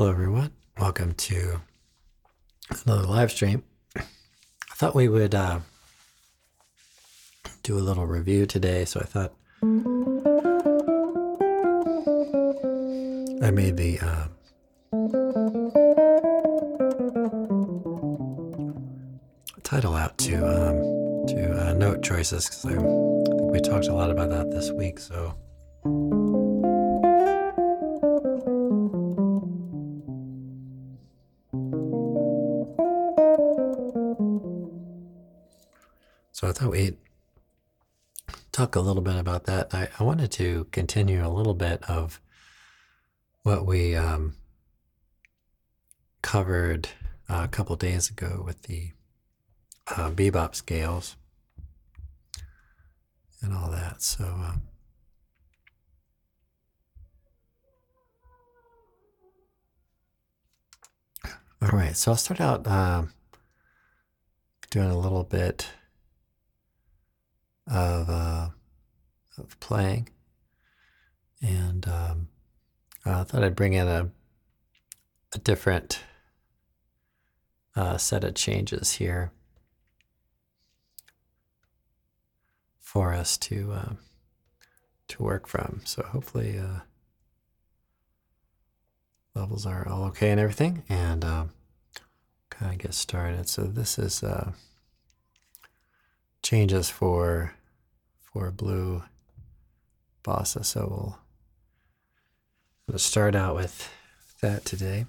Hello, everyone. Welcome to another live stream. I thought we would uh, do a little review today, so I thought I made the uh, title out to um, to uh, note choices because I think we talked a lot about that this week. So. So we'd talk a little bit about that. I, I wanted to continue a little bit of what we um, covered uh, a couple days ago with the uh, bebop scales and all that. So. Um, all right, so I'll start out um, doing a little bit of uh, of playing, and um, I thought I'd bring in a a different uh, set of changes here for us to uh, to work from. So hopefully uh, levels are all okay and everything, and um, kind of get started. So this is uh, changes for for blue bossa. So we'll, we'll start out with that today.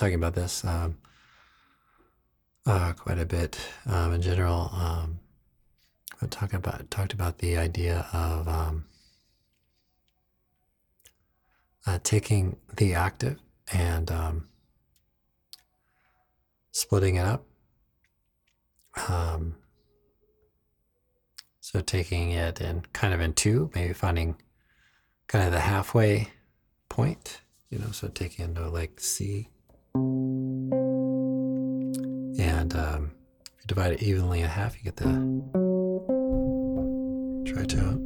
Talking about this um, uh, quite a bit um, in general. Um, I talked about talked about the idea of um, uh, taking the octave and um, splitting it up. Um, so taking it in kind of in two, maybe finding kind of the halfway point, you know, so taking into like C. And um, if you divide it evenly in half, you get the tritone.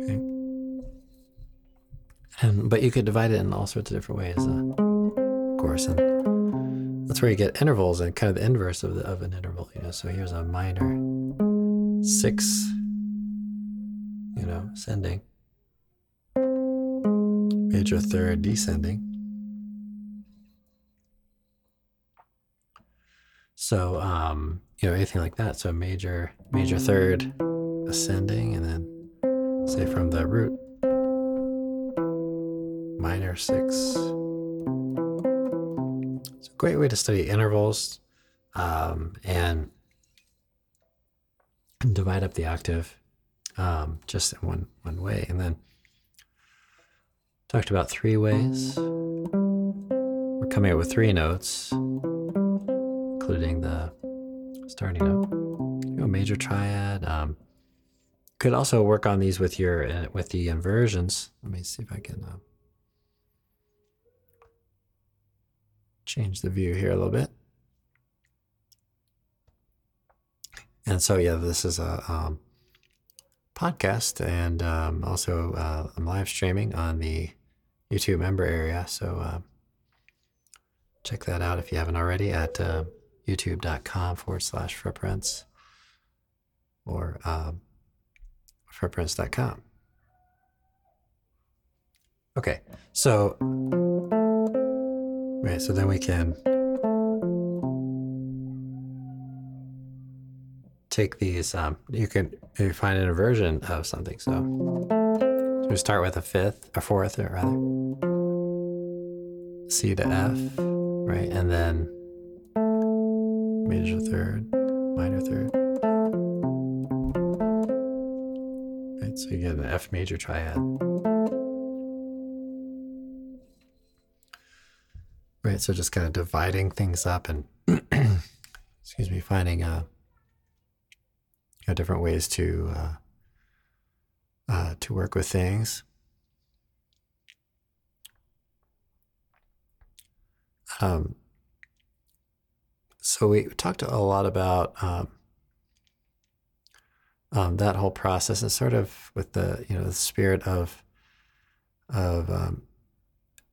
Okay. And but you could divide it in all sorts of different ways, uh, of course, and that's where you get intervals and kind of the inverse of, the, of an interval, you know. So here's a minor six, you know, ascending, major third descending. So, um, you know, anything like that. So major, major third ascending, and then say from the root, minor six It's a great way to study intervals um, and divide up the octave um, just in one, one way. And then talked about three ways. We're coming up with three notes, including the starting note. You know, major triad. Um, could also work on these with your uh, with the inversions. Let me see if I can. Uh, change the view here a little bit. And so, yeah, this is a um, podcast, and um, also uh, I'm live streaming on the YouTube member area. So uh, check that out if you haven't already at uh, youtube.com forward slash footprints or um, footprints.com. Okay, so Right, so then we can take these, um, you can you find an inversion of something. So, so we start with a fifth, a fourth, or rather, C to F, right? And then major third, minor third. Right, so you get an F major triad. Right. So just kind of dividing things up and, excuse me, finding uh, different ways to uh, uh, to work with things. Um, so we talked a lot about um, um, that whole process and sort of with the you know the spirit of of um,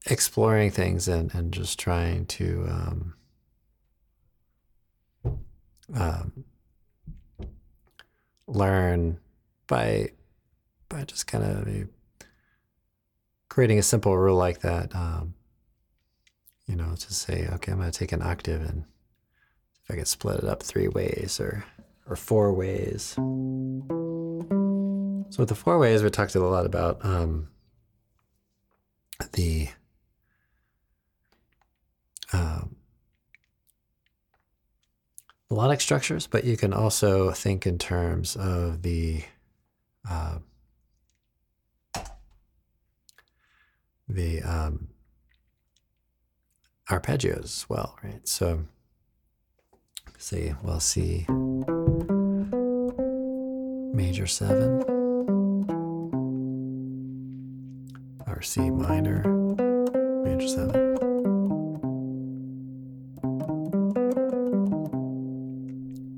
exploring things and, and just trying to um, um, learn by by just kind of creating a simple rule like that. Um, you know, to say, okay, I'm going to take an octave and I can split it up three ways or or four ways. So with the four ways, we talked a lot about um, the um, melodic structures, but you can also think in terms of the uh, the um, arpeggios as well, right? So, say, well, C major seven. Or C minor. Major seven.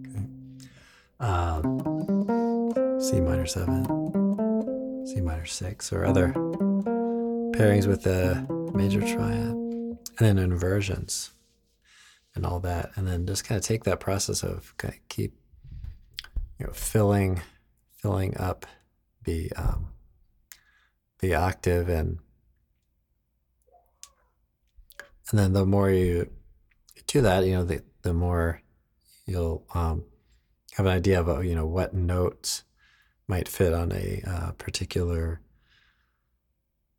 okay, uh, C minor seven, C minor six, or other pairings with the major triad, and then inversions and all that, and then just kind of take that process of kind of keep you know filling filling up the um, the octave and and then the more you do that, you know, the the more you'll um, have an idea of uh, you know what notes might fit on a uh, particular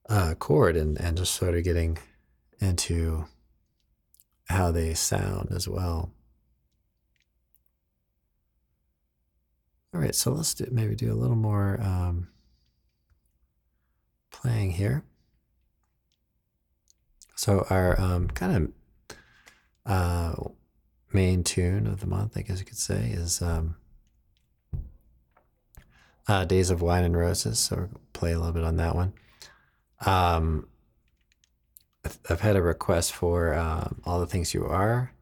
uh, chord, and and just sort of getting into how they sound as well. All right, so let's do, maybe do a little more um, playing here. So our um, kind of uh, main tune of the month, I guess you could say, is um, uh, "Days of Wine and Roses." So we'll play a little bit on that one. Um, I've had a request for um, all the things you are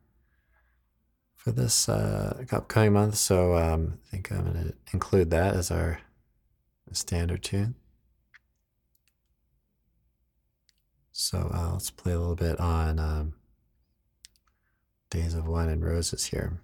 for this uh, upcoming month, so um, I think I'm going to include that as our standard tune. So uh, let's play a little bit on um, Days of Wine and Roses here.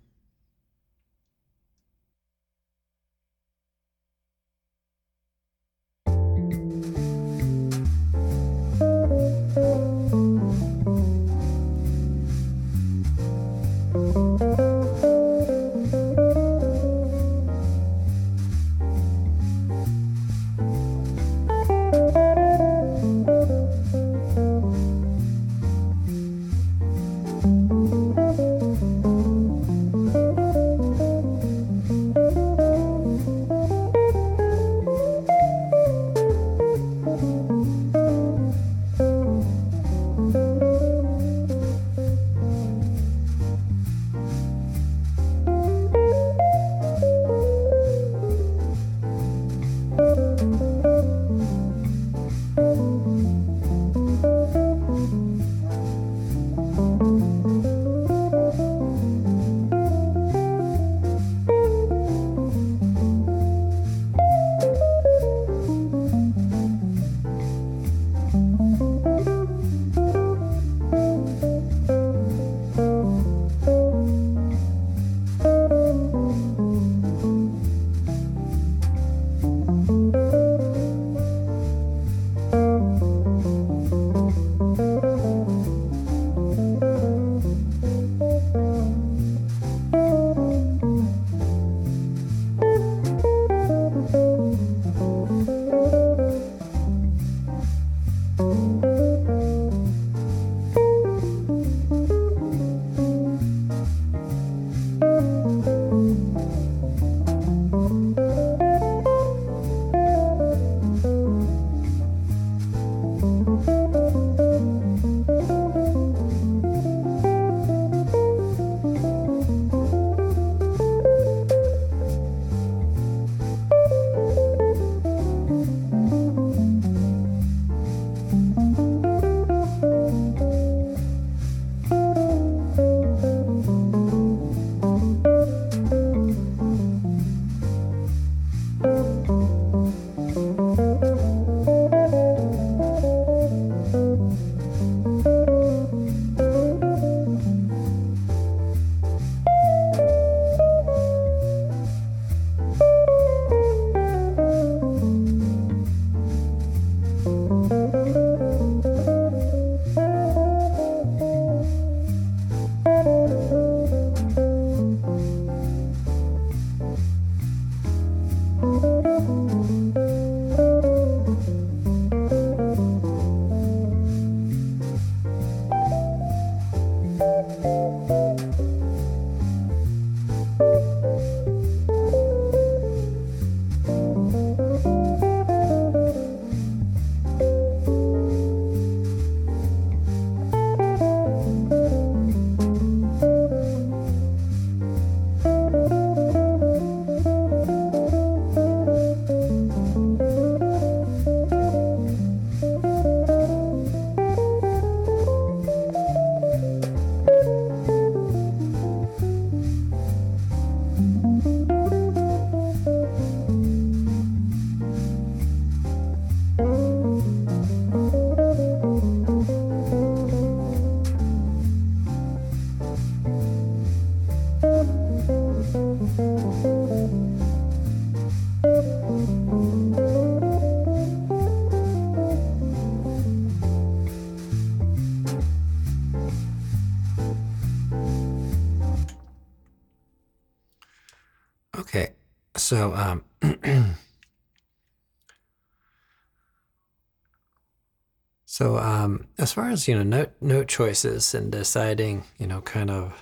As far as you know, note note choices and deciding, you know, kind of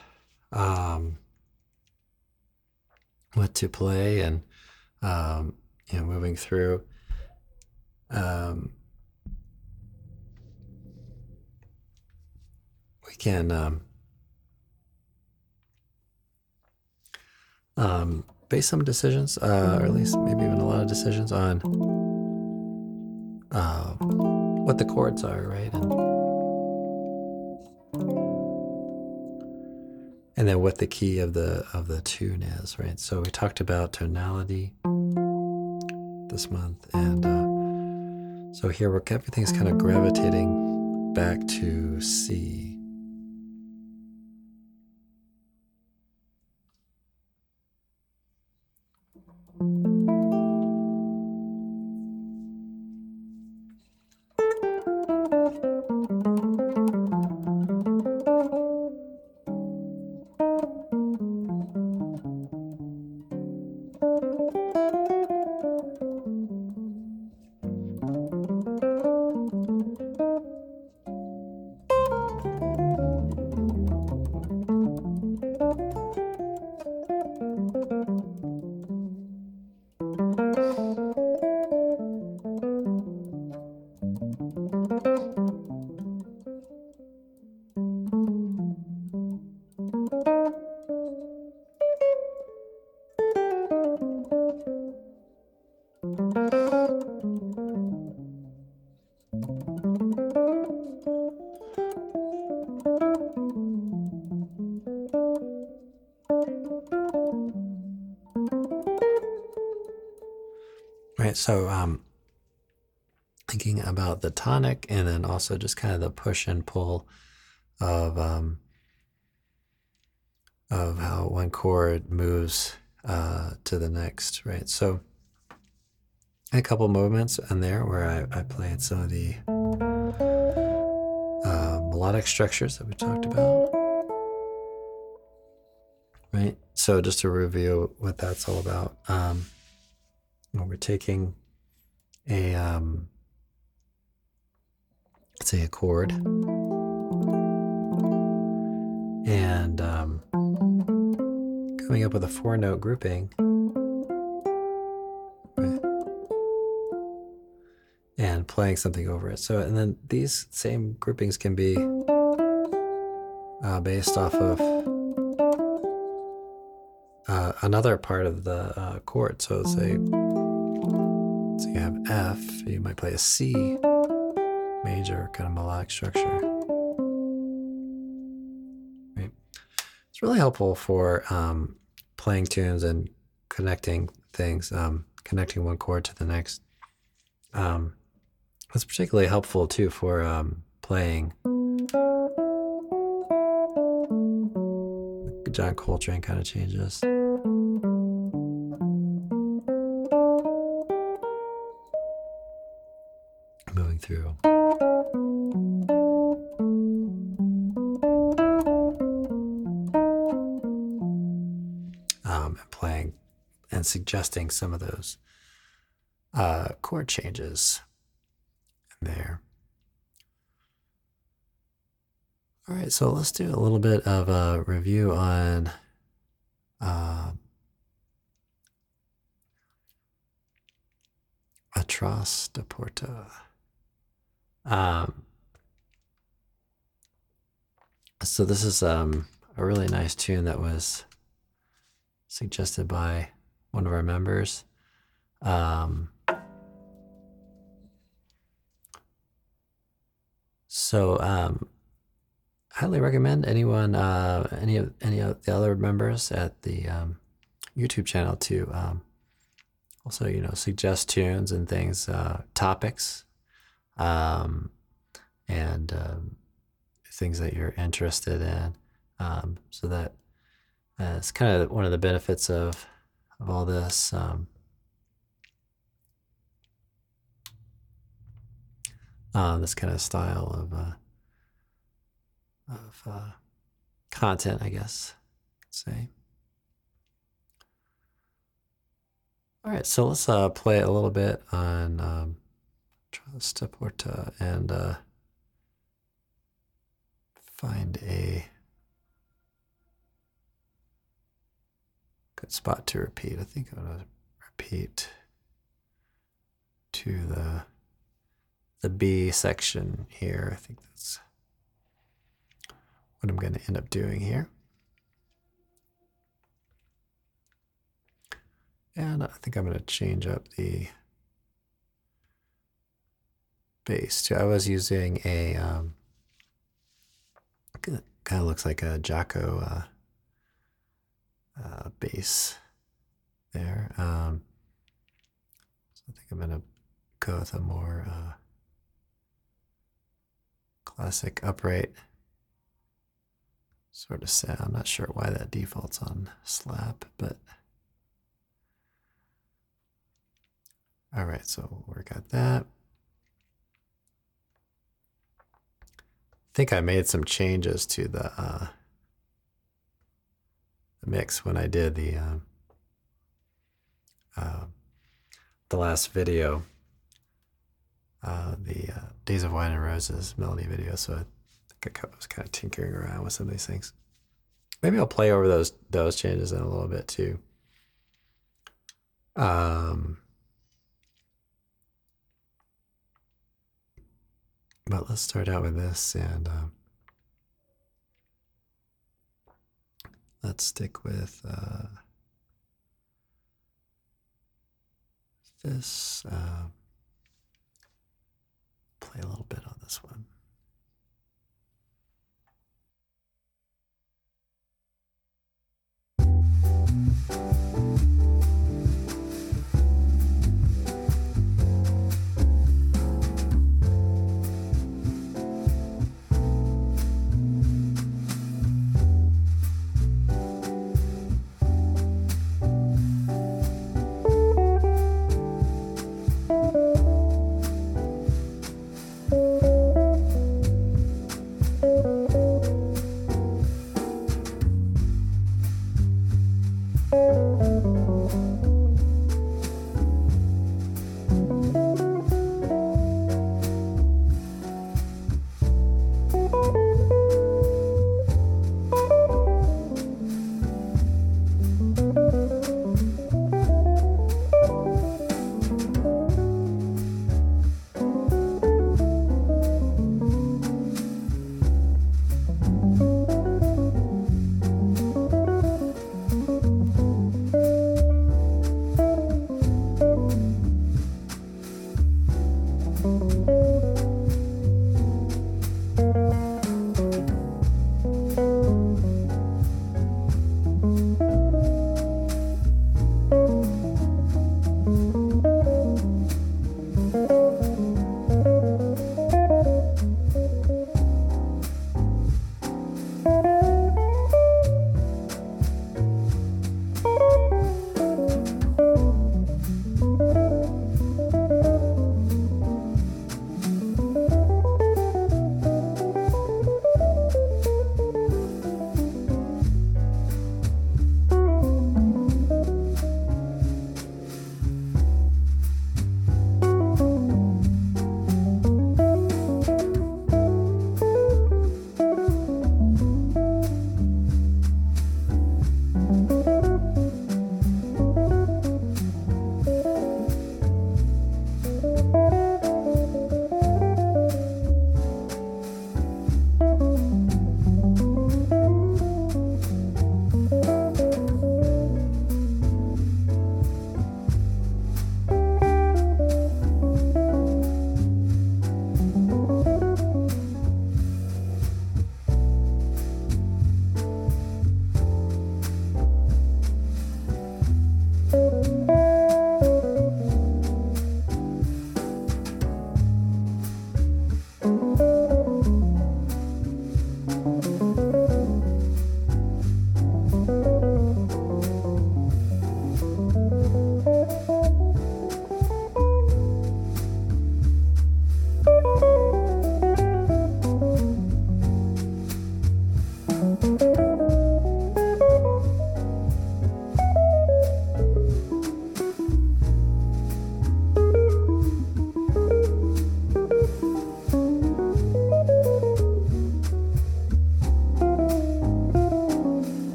um, what to play and um, you know, moving through. Um, we can um, um, base some decisions, uh, or at least maybe even a lot of decisions on uh, what the chords are, right? And, and then what the key of the of the tune is, right? So we talked about tonality this month, and uh, so here we're everything's kind of gravitating back to C. So, um, thinking about the tonic and then also just kind of the push and pull of um, of how one chord moves uh, to the next, right? So a couple movements in there where I, I played some of the uh, melodic structures that we talked about, right? So just to review what that's all about, um, we're taking a um, let's say a chord and um, coming up with a four note grouping and playing something over it. So, and then these same groupings can be uh, based off of uh, another part of the uh, chord. So, say, so you have F, you might play a C major kind of melodic structure. Right. It's really helpful for um, playing tunes and connecting things, um, connecting one chord to the next. Um, it's particularly helpful too for um, playing John Coltrane kind of changes. And suggesting some of those uh, chord changes there. All right, so let's do a little bit of a review on uh, Atrás de Porta. Um, so this is um, a really nice tune that was suggested by one of our members. Um, so um, highly recommend anyone, uh, any of any of the other members at the um, YouTube channel to um, also, you know, suggest tunes and things, uh, topics, um, and um, things that you're interested in, um, so that uh, it's kind of one of the benefits of of all this. Um, uh, this kind of style of uh, of uh, content, I guess, say. All right, so let's uh, play a little bit on um, Atrás de Porta and uh, find a good spot to repeat. I think I'm going to repeat to the the B section here. I think that's what I'm going to end up doing here. And I think I'm going to change up the bass too. I was using a, um, kind of looks like a Jaco uh, uh, bass there. Um, so I think I'm going to go with a more uh, classic upright sort of sound. I'm not sure why that defaults on slap, but all right, so we got that. I think I made some changes to the, uh, the mix when I did the uh, uh, the last video, uh, the uh, Days of Wine and Roses melody video. So I think I was kind of tinkering around with some of these things. Maybe I'll play over those those changes in a little bit too. Um, but let's start out with this and uh, Let's stick with uh, this. Uh, play a little bit on this one.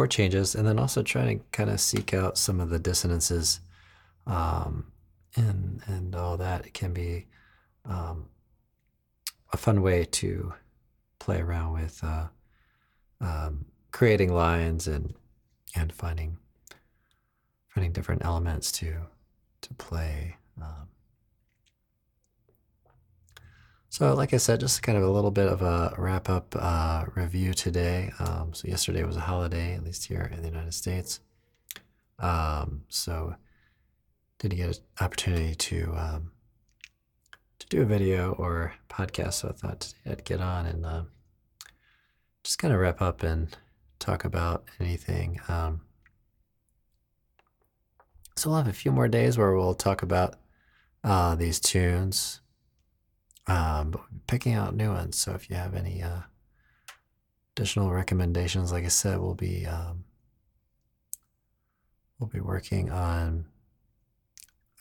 Chord changes and then also trying to kind of seek out some of the dissonances um, and, and all that can be um, a fun way to play around with uh, um, creating lines and and finding finding different elements to to play. Um, so, like I said, just kind of a little bit of a wrap up uh, review today. Um, so, yesterday was a holiday, at least here in the United States. Um, so, didn't get an opportunity to um, to do a video or podcast. So, I thought I'd get on and uh, just kind of wrap up and talk about anything. Um, so we'll have a few more days where we'll talk about uh, these tunes, um, but picking out new ones. So if you have any uh, additional recommendations, like I said, we'll be um, we'll be working on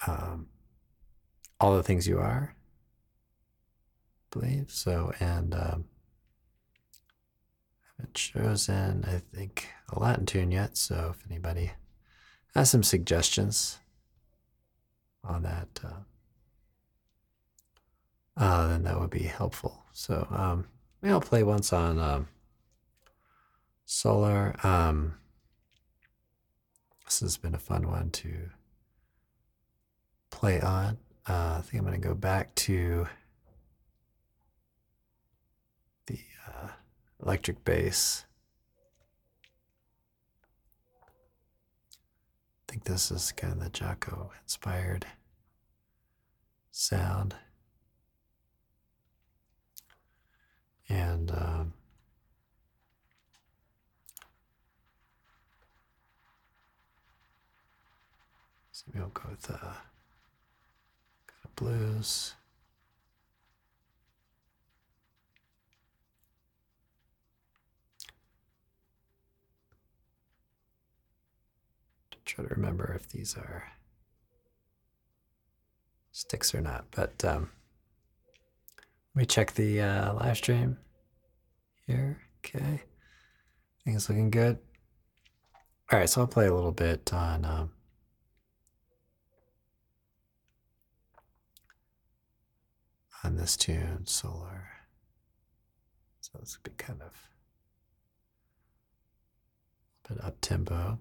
um, all the things you are, I believe so, and um, haven't chosen I think a Latin tune yet. So if anybody has some suggestions on that, uh, uh, then that would be helpful. So um, I'll play once on um, Solar. Um, this has been a fun one to play on. Uh, I think I'm going to go back to the uh, electric bass. I think this is kind of the Jaco inspired sound. And um, so we'll go with uh, kind of blues. try to remember if these are sticks or not. But um, let me check the uh, live stream here. Okay. Things looking good. All right, so I'll play a little bit on um, on this tune, Solar. So this would be kind of a bit up tempo.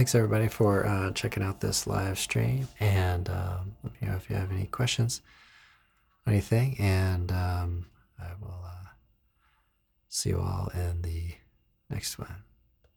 Thanks everybody for uh, checking out this live stream, and um, me know if you have any questions, anything, and um, I will uh, see you all in the next one.